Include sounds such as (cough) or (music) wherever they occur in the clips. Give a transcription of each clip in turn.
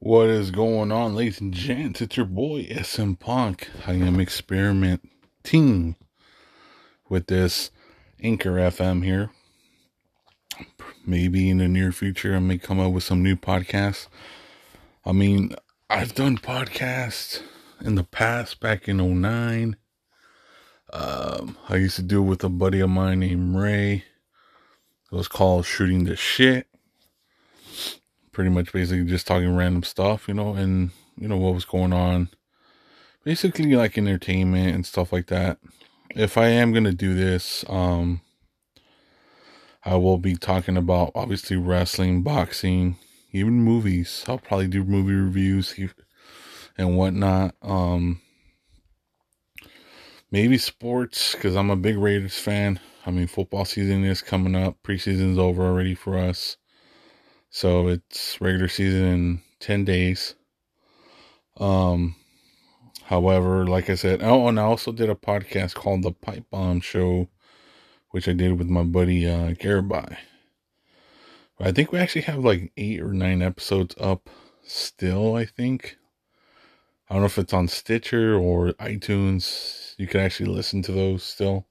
What is going on, ladies and gents? It's your boy SM Punk. I am experimenting with this Anchor FM here. Maybe in the near future, I may come up with some new podcasts. I mean, I've done podcasts in the past, back in 09. Um, I used to do it with a buddy of mine named Ray. It was called Shooting the Shit pretty much basically just talking random stuff, you know, and you know what was going on. Basically like entertainment and stuff like that. If I am to do this, um I will be talking about obviously wrestling, boxing, even movies. I'll probably do movie reviews and whatnot. Um maybe sports because I'm a big Raiders fan. I mean, football season is coming up. Preseason's over already for us. So it's regular season in 10 days. Um, however, like I said, oh, and I also did a podcast called The Pipe Bomb Show, which I did with my buddy, uh, Garibai. I think we actually have like eight or nine episodes up still, I think. I don't know if it's on Stitcher or iTunes. You can actually listen to those still.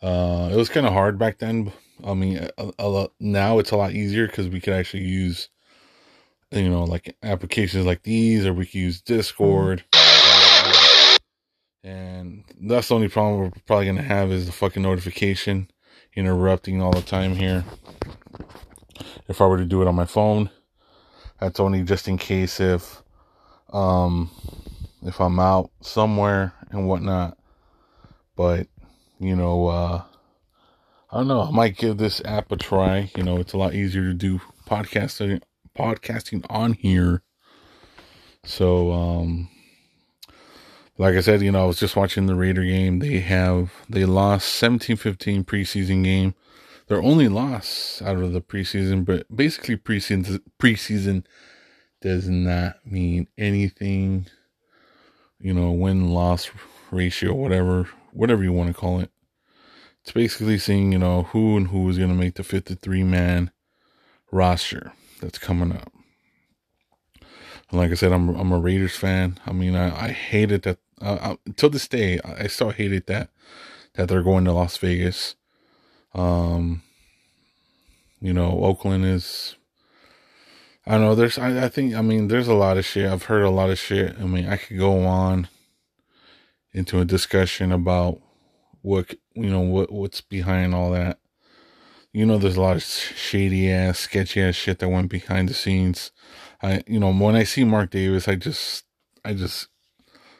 Uh, it was kind of hard back then, I mean, a, a lot, now it's a lot easier because we could actually use, you know, like applications like these, or we could use Discord. And that's the only problem we're probably gonna have is the fucking notification interrupting all the time here. If I were to do it on my phone, that's only just in case if, um, if I'm out somewhere and whatnot. But you know, uh, I don't know. I might give this app a try. You know, it's a lot easier to do podcasting podcasting on here. So, um, like I said, you know, I was just watching the Raider game. They have they lost 17-15 preseason game. Their only loss out of the preseason, but basically preseason preseason does not mean anything. You know, win loss ratio, whatever, whatever you want to call it it's basically seeing, you know, who and who is going to make the 53 man roster that's coming up. And like I said, I'm I'm a Raiders fan. I mean, I, I hated that uh, until this day. I still hated that that they're going to Las Vegas. Um, you know, Oakland is. I don't know. There's, I, I think, I mean, there's a lot of shit. I've heard a lot of shit. I mean, I could go on into a discussion about what you know what what's behind all that. You know, there's a lot of shady ass, sketchy ass shit that went behind the scenes. I, you know, when I see Mark Davis, I just, I just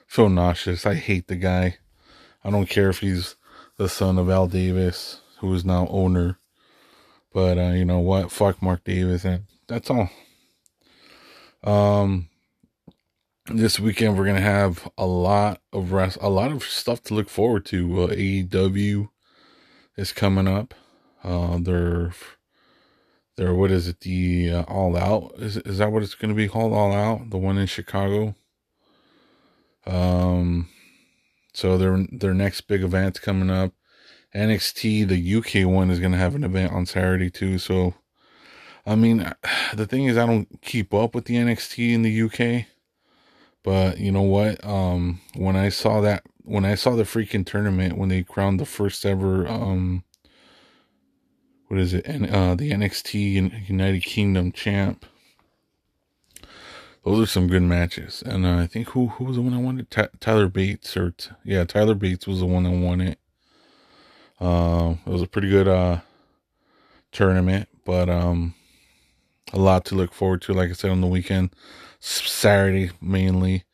feel nauseous. I hate the guy. I don't care if he's the son of Al Davis, who is now owner. But uh, you know what? Fuck Mark Davis, and that's all. Um, this weekend we're gonna have a lot of rest, a lot of stuff to look forward to. Uh, AEW is coming up. Uh, they're they're what is it? The uh, All Out is is that what it's gonna be called? All Out, the one in Chicago. Um, so their their next big event's coming up. NXT, the UK one, is gonna have an event on Saturday too. So, I mean, (sighs) the thing is, I don't keep up with the NXT in the UK but you know what? Um, when I saw that, when I saw the freaking tournament, when they crowned the first ever, um, what is it? And uh, the NXT United Kingdom champ. Those are some good matches, and uh, I think who who was the one I wanted? Tyler Bates or t- yeah, Tyler Bates was the one that won it. Uh, it was a pretty good uh tournament, but um, a lot to look forward to. Like I said on the weekend, Saturday mainly.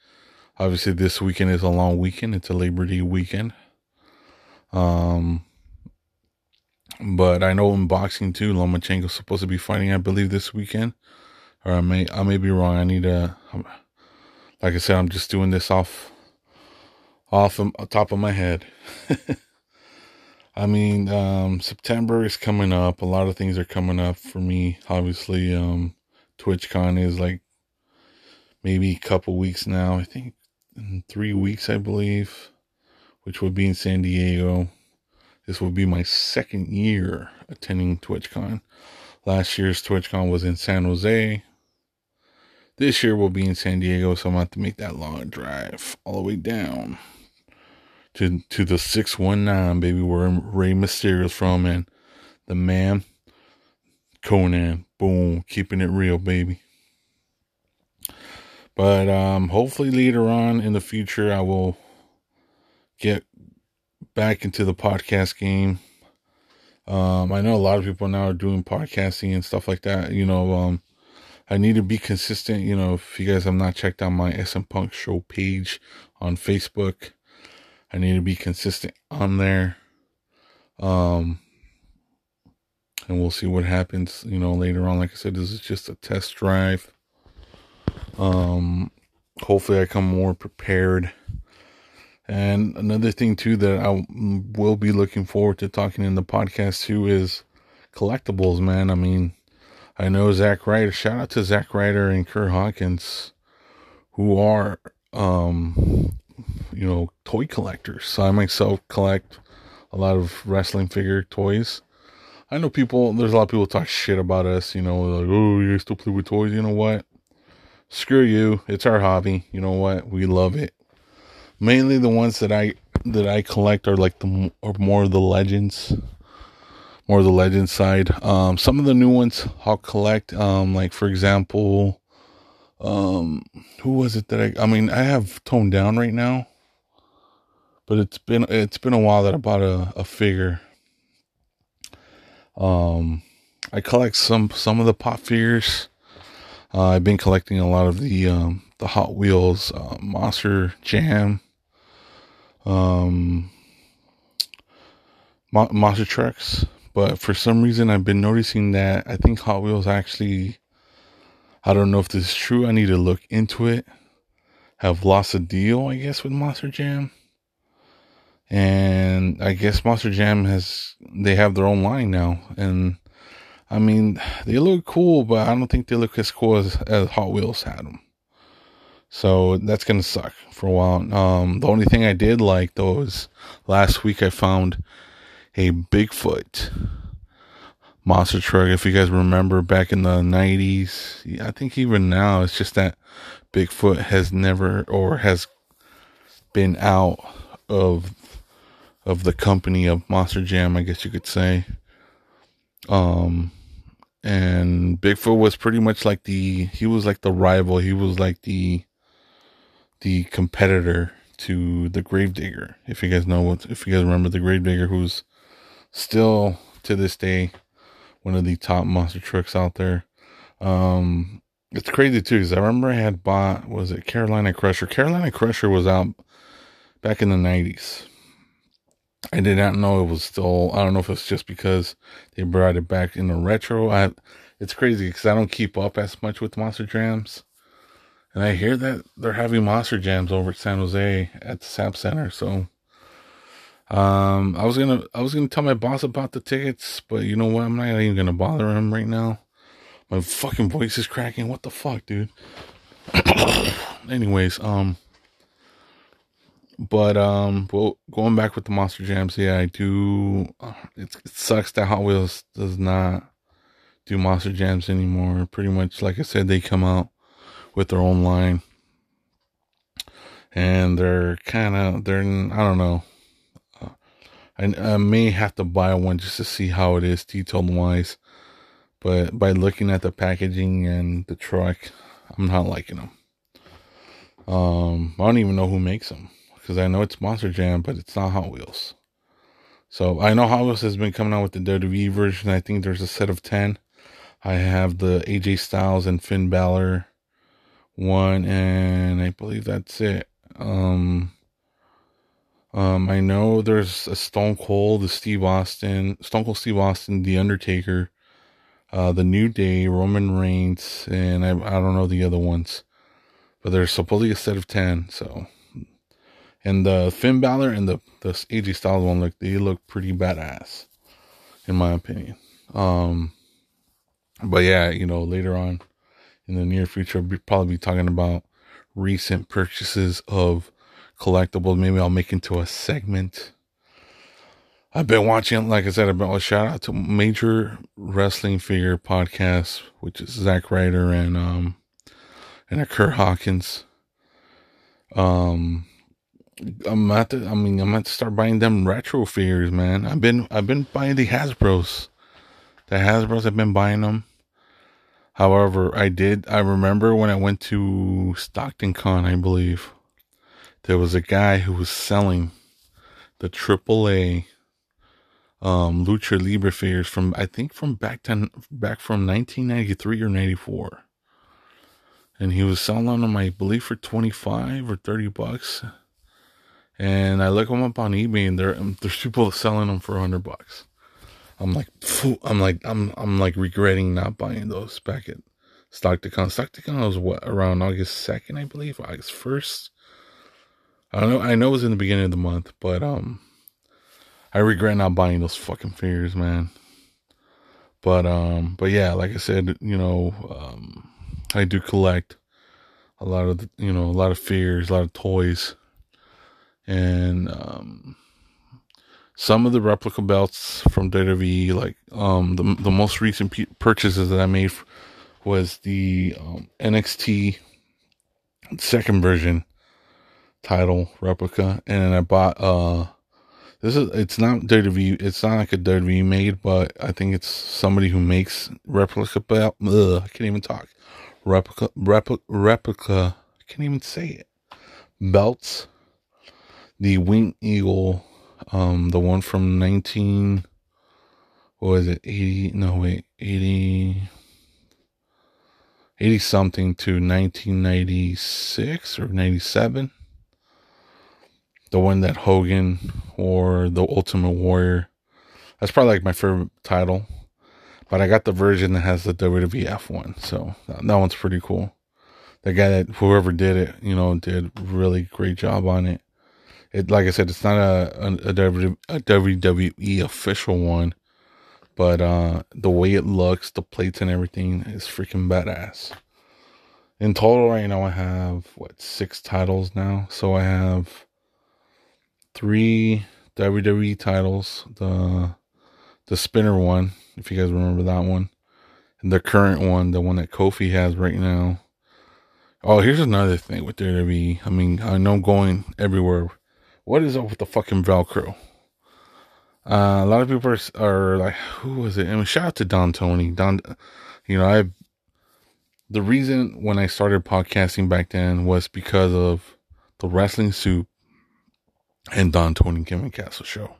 Obviously, this weekend is a long weekend. It's a Labor Day weekend. Um, but I know in boxing too, Lomachenko's supposed to be fighting. I believe this weekend, or I may I may be wrong. I need to. Like I said, I'm just doing this off off the top of my head. (laughs) I mean, um, September is coming up. A lot of things are coming up for me. Obviously, um, TwitchCon is like maybe a couple weeks now. I think in three weeks, I believe, which would be in San Diego. This will be my second year attending TwitchCon. Last year's TwitchCon was in San Jose. this year we'll be in San Diego, so I'm going to have to make that long drive all the way down to to the 619, baby, where Rey Mysterio's from, and the man, Konnan Boom, keeping it real, baby. But um, hopefully later on in the future, I will get back into the podcast game. Um, I know a lot of people now are doing podcasting and stuff like that. You know, um, I need to be consistent. You know, if you guys have not checked out my SM Punk Show page on Facebook, I need to be consistent on there. Um, and we'll see what happens, you know, later on. Like I said, this is just a test drive. Um, hopefully, I come more prepared. And another thing too that I will be looking forward to talking in the podcast too is collectibles, man. I mean, I know Zack Ryder. Shout out to Zack Ryder and Curt Hawkins, who are, um, you know, toy collectors. So I myself collect a lot of wrestling figure toys. I know people, there's a lot of people talk shit about us, you know, like, oh, you still play with toys. You know what? Screw you. It's our hobby. You know what? We love it. Mainly the ones that I that I collect are like the are more of the legends, more of the legend side. Um, some of the new ones I'll collect. Um, like for example, um, who was it that I? I mean, I have toned down right now, but it's been it's been a while that I bought a, a figure. Um, I collect some some of the pop figures. Uh, I've been collecting a lot of the um, the Hot Wheels uh, Monster Jam um, monster trucks, but for some reason I've been noticing that I think Hot Wheels actually, I don't know if this is true. I need to look into it. Have lost a deal, I guess, with Monster Jam. And I guess Monster Jam has, they have their own line now. And I mean, they look cool, but I don't think they look as cool as, as Hot Wheels had them. So that's gonna suck for a while. Um, the only thing I did like though is last week I found a Bigfoot monster truck. If you guys remember back in the nineties, I think even now it's just that Bigfoot has never or has been out of of the company of Monster Jam, I guess you could say. Um and Bigfoot was pretty much like the he was like the rival. He was like the the competitor to the Gravedigger. If you guys know what, if you guys remember the Gravedigger, who's still to this day one of the top monster trucks out there. Um, it's crazy too because I remember I had bought was it Carolina Crusher. Carolina Crusher was out back in the nineties. I did not know it was still. I don't know if it's just because they brought it back in the retro. I, it's crazy because I don't keep up as much with Monster Jams. And I hear that they're having monster jams over at San Jose at the SAP Center. So um I was gonna I was gonna tell my boss about the tickets, but you know what? I'm not even gonna bother him right now. My fucking voice is cracking. What the fuck, dude? (coughs) Anyways, um but um well going back with the monster jams, yeah, I do uh, it sucks that Hot Wheels does not do monster jams anymore. Pretty much like I said, they come out with their own line. And they're kind of, they're, I don't know. Uh, I, I may have to buy one just to see how it is detailed wise. But by looking at the packaging and the truck, I'm not liking them. Um, I don't even know who makes them because I know it's Monster Jam, but it's not Hot Wheels. So I know Hot Wheels has been coming out with the WWE version. I think there's a set of 10. I have the AJ Styles and Finn Balor one, and I believe that's it. Um, um, I know there's a Stone Cold, the Steve Austin, Stone Cold Steve Austin, The Undertaker, uh, the New Day, Roman Reigns, and I, I don't know the other ones, but there's supposedly a set of 10, so. And the Finn Balor and the, the AJ Styles one look, they look pretty badass, in my opinion. Um, but yeah, you know, later on, in the near future, I'll be, probably be talking about recent purchases of collectibles. Maybe I'll make into a segment. I've been watching, like I said, I've been a shout out to Major Wrestling Figure Podcast, which is Zack Ryder and um and a Curt Hawkins. Um, I'm at I mean, I'm at to start buying them retro figures, man. I've been, I've been buying the Hasbro's. The Hasbro's, I've been buying them. However, I did, I remember when I went to Stockton Con, I believe, there was a guy who was selling the AAA um, Lucha Libre figures from, I think from back to, back from 1993 or 94. And he was selling them, I believe, for 25 or 30 bucks and I look them up on eBay, and there there's people selling them for hundred bucks. I'm like, I'm like, I'm I'm like regretting not buying those back at Stockton. Stockton was what around August second, I believe, August first. I know. I know it was in the beginning of the month, but um, I regret not buying those fucking figures, man. But um, but yeah, like I said, you know, um, I do collect a lot of you know a lot of figures, a lot of toys and um, some of the replica belts from WWE, like um, the the most recent p- purchases that I made was the um, NXT second version title replica, and I bought uh this is it's not WWE it's not like a WWE made, but I think it's somebody who makes replica belt. Ugh, I can't even talk. Replica replica replica. I can't even say it. Belts the Wing Eagle, um, the one from 19, what was it, 80, no, wait, 80, 80 something to 1996 or 97. The one that Hogan or the Ultimate Warrior. That's probably like my favorite title. But I got the version that has the WWF one. So that, that one's pretty cool. The guy that, whoever did it, you know, did really great job on it. It like I said, it's not a WWE official one, but uh, the way it looks, the plates and everything is freaking badass. In total, right now, I have what six titles now. So I have three WWE titles. The the spinner one, if you guys remember that one, and the current one, the one that Kofi has right now. Oh, here's another thing with WWE. I mean, I know going everywhere what is up with the fucking Velcro? Uh, a lot of people are, are, like, who was it? I mean, shout out to Don Tony. Don, you know, I, the reason when I started podcasting back then was because of the Wrestling Soup and Don Tony Kevin Castle show.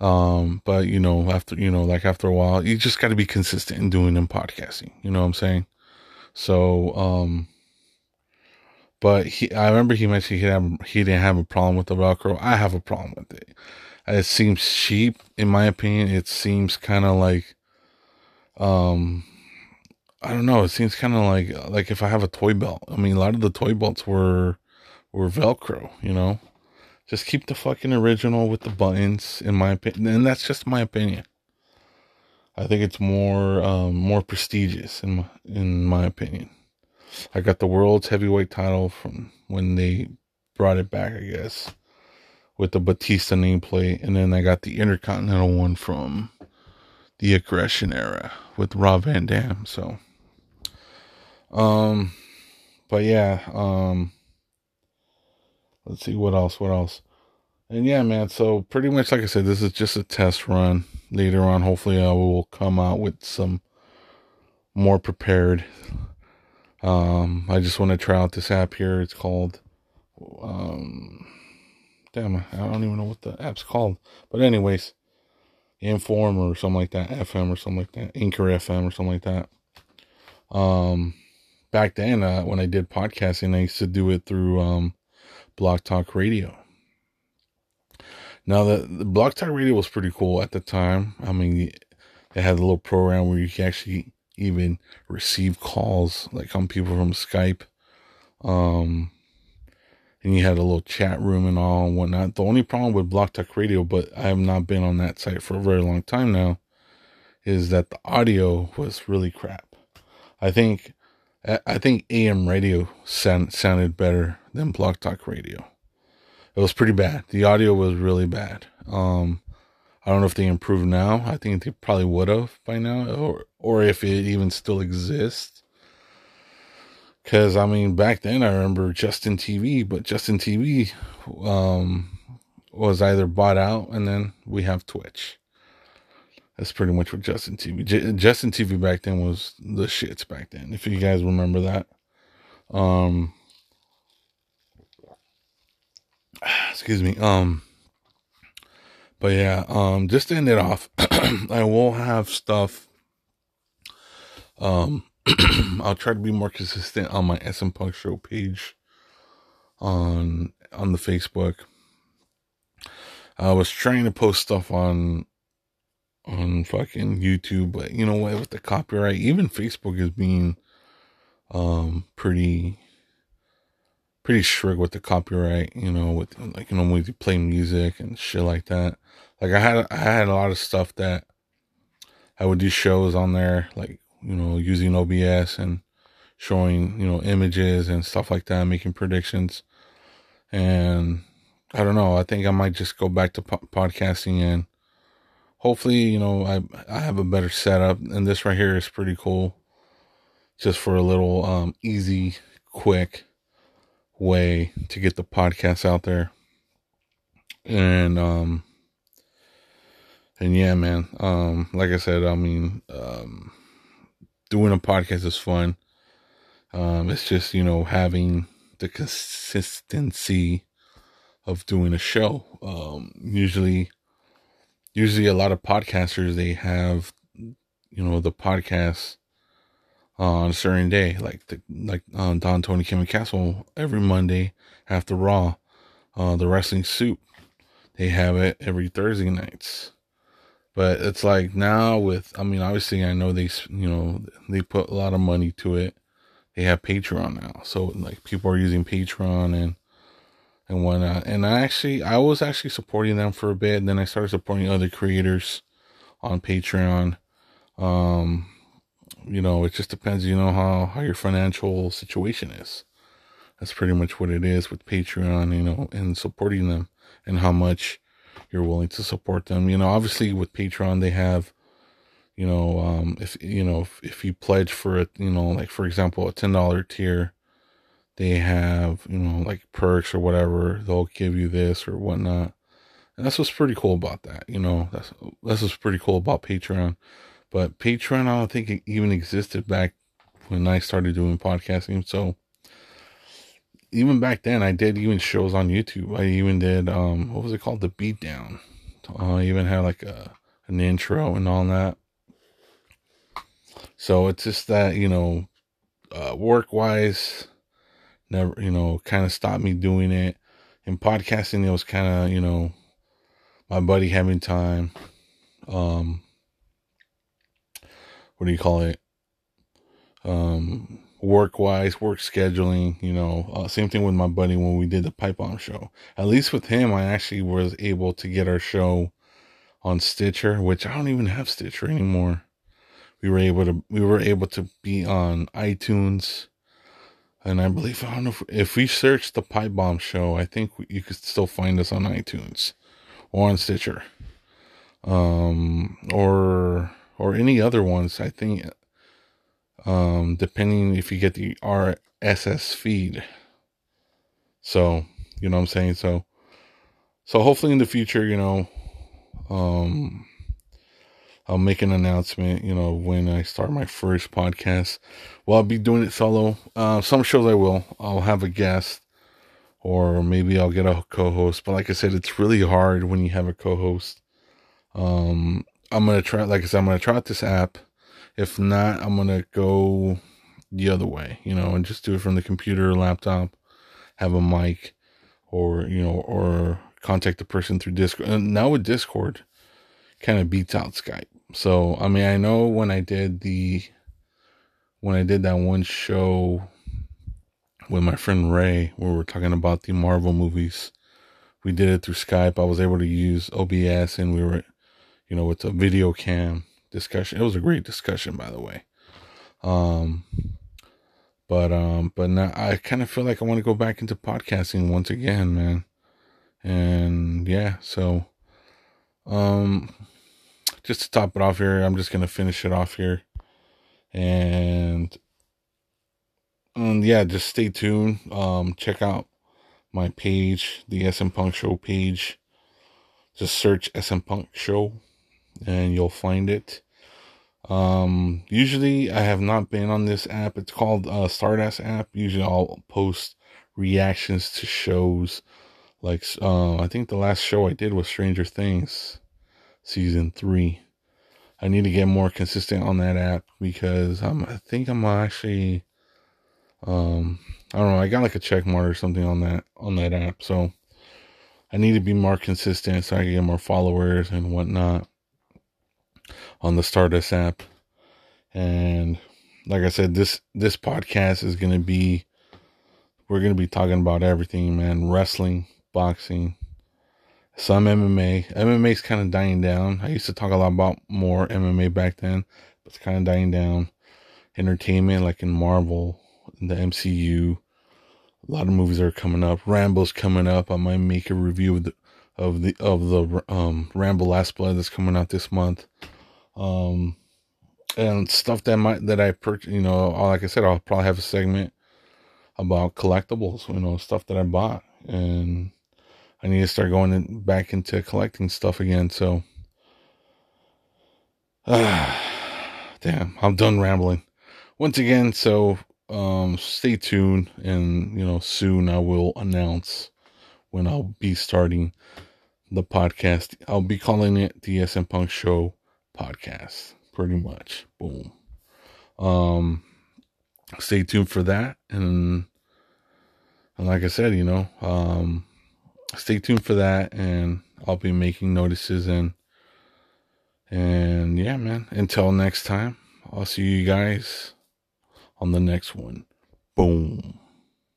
Um, but you know, after, you know, like after a while, you just got to be consistent in doing them podcasting. You know what I'm saying? So, um, but he, I remember he mentioned he have, he didn't have a problem with the Velcro. I have a problem with it. It seems cheap, in my opinion. It seems kind of like, um, I don't know. It seems kind of like like if I have a toy belt. I mean, a lot of the toy belts were were Velcro. You know, just keep the fucking original with the buttons. In my opinion, and that's just my opinion. I think it's more um, more prestigious in my in my opinion. I got the world's heavyweight title from when they brought it back, I guess, with the Batista nameplate, and then I got the Intercontinental one from the Aggression era with Rob Van Dam. So, um, but yeah, um, let's see what else, what else. And yeah, man, so pretty much like I said, this is just a test run. Later on, hopefully, I will come out with some more prepared um, I just want to try out this app here. It's called, um, damn, I don't even know what the app's called. But anyways, Inform or something like that, FM or something like that, Anchor FM or something like that. Um, back then, uh, when I did podcasting, I used to do it through um, Blog Talk Radio. Now, the, the Blog Talk Radio was pretty cool at the time. I mean, it had a little program where you could actually even receive calls like from people from Skype. Um, and you had a little chat room and all and whatnot. The only problem with Blog Talk Radio, but I have not been on that site for a very long time now, is that the audio was really crap. I think I think AM radio sound, sounded better than Blog Talk Radio. It was pretty bad. The audio was really bad. Um, I don't know if they improved now. I think they probably would have by now, or or if it even still exists. Cause I mean, back then I remember Justin TV, but Justin TV, um, was either bought out and then we have Twitch. That's pretty much what Justin TV. J- Justin TV back then was the shits back then. If you guys remember that. Um, (sighs) excuse me. Um, but yeah, um, just to end it off, (clears throat) I will have stuff. Um, (clears throat) I'll try to be more consistent on my SM Punk Show page on on the Facebook. I was trying to post stuff on on fucking YouTube, but you know what? With the copyright, even Facebook is being um pretty pretty strict with the copyright. You know, with like you know when you play music and shit like that. Like I had I had a lot of stuff that I would do shows on there, like you know using OBS and showing you know images and stuff like that, making predictions, and I don't know. I think I might just go back to po- podcasting and hopefully, you know, I I have a better setup. And this right here is pretty cool, just for a little um, easy, quick way to get the podcast out there. And um, and yeah, man. Um, like I said, I mean, um, doing a podcast is fun. Um, it's just you know having the consistency of doing a show. Um, usually, usually a lot of podcasters they have, you know, the podcast on a certain day, like the like um, Don Tony Kim and Castle every Monday after Raw, uh, the Wrestling Soup, they have it every Thursday nights. But it's like now with, I mean, obviously I know they, you know, they put a lot of money to it. They have Patreon now, so like people are using Patreon and and whatnot. And I actually, I was actually supporting them for a bit. And then I started supporting other creators on Patreon. Um, you know, it just depends, you know, how, how your financial situation is. That's pretty much what it is with Patreon, you know, and supporting them and how much you're willing to support them. You know, obviously with Patreon, they have, you know, um, if, you know, if, if you pledge for it, you know, like for example, a $10 tier, they have, you know, like perks or whatever. They'll give you this or whatnot. And that's what's pretty cool about that. You know, that's, that's what's pretty cool about Patreon. But Patreon, I don't think it even existed back when I started doing podcasting. So even back then, I did even shows on YouTube. I even did, um, what was it called? The Beatdown. Uh, I even had like a, an intro and all that. So it's just that, you know, uh, work wise, never, you know, kind of stopped me doing it. In podcasting, it was kind of, you know, my buddy having time. Um, what do you call it? Um, work wise, work scheduling, you know, uh, same thing with my buddy when we did the pipe bomb show. At least with him, I actually was able to get our show on Stitcher, which I don't even have Stitcher anymore. We were able to, we were able to be on iTunes, and I believe I don't know if, if we search the Pipe Bomb Show, I think you could still find us on iTunes or on Stitcher, um, or or any other ones. I think, um, depending if you get the RSS feed. So you know what I'm saying. So so hopefully in the future, you know, um, I'll make an announcement, you know, when I start my first podcast. Well, I'll be doing it solo. Uh, some shows I will. I'll have a guest, or maybe I'll get a co-host. But like I said, it's really hard when you have a co-host. Um, I'm gonna try. Like I said, I'm gonna try out this app. If not, I'm gonna go the other way, you know, and just do it from the computer, laptop, have a mic, or you know, or contact the person through Discord. And now with Discord, kind of beats out Skype. So I mean, I know when I did the when I did that one show with my friend Ray, where we are talking about the Marvel movies, we did it through Skype. I was able to use OBS, and we were, you know, with a video cam discussion. It was a great discussion, by the way. Um, but um, but now I kind of feel like I want to go back into podcasting once again, man. And yeah, so um just to top it off here, I'm just gonna finish it off here. And and yeah, just stay tuned. Um, check out my page, the SM Punk Show page. Just search SM Punk Show, and you'll find it. Um, usually I have not been on this app. It's called uh, Stardust app. Usually I'll post reactions to shows. Like uh, I think the last show I did was Stranger Things, season three. I need to get more consistent on that app because I'm, I think I'm actually, um, I don't know. I got like a check mark or something on that on that app, so I need to be more consistent so I can get more followers and whatnot on the Stardust app. And like I said, this this podcast is gonna be we're gonna be talking about everything, man. Wrestling, boxing, some MMA. MMA is kind of dying down. I used to talk a lot about more MMA back then, but it's kind of dying down. Entertainment, like in Marvel, in the MCU, a lot of movies are coming up. Rambo's coming up. I might make a review of the of the of the um Rambo Last Blood that's coming out this month. Um and stuff that might that I purchased. you know, like I said, I'll probably have a segment about collectibles, you know, stuff that I bought and I need to start going in, back into collecting stuff again. So, (sighs) damn, I'm done rambling. Once again, so um, stay tuned, and you know, soon I will announce when I'll be starting the podcast. I'll be calling it the SM Punk Show podcast, pretty much. Boom. Um, stay tuned for that, and and like I said, you know, um stay tuned for that and I'll be making notices and and yeah, man, until next time, I'll see you guys on the next one. Boom.